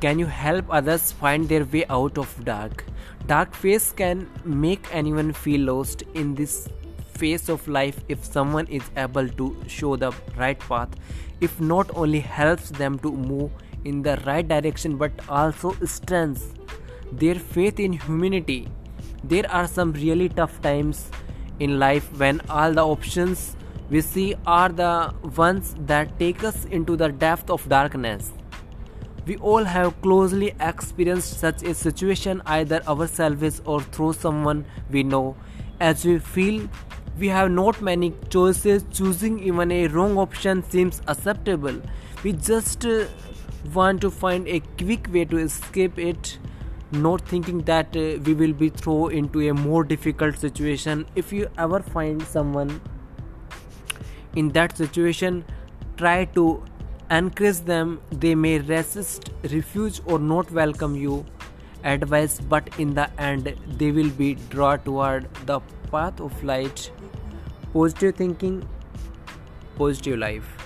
Can you help others find their way out of dark? Dark phase can make anyone feel lost in this phase of life if someone is able to show the right path. If not only helps them to move in the right direction but also strengthens their faith in humanity. There are some really tough times in life when all the options we see are the ones that take us into the depth of darkness. We all have closely experienced such a situation either ourselves or through someone we know. As we feel we have not many choices, choosing even a wrong option seems acceptable. We just uh, want to find a quick way to escape it not thinking that uh, we will be thrown into a more difficult situation if you ever find someone in that situation try to encourage them they may resist refuse or not welcome you. Advice but in the end they will be drawn toward the path of light. Positive thinking positive life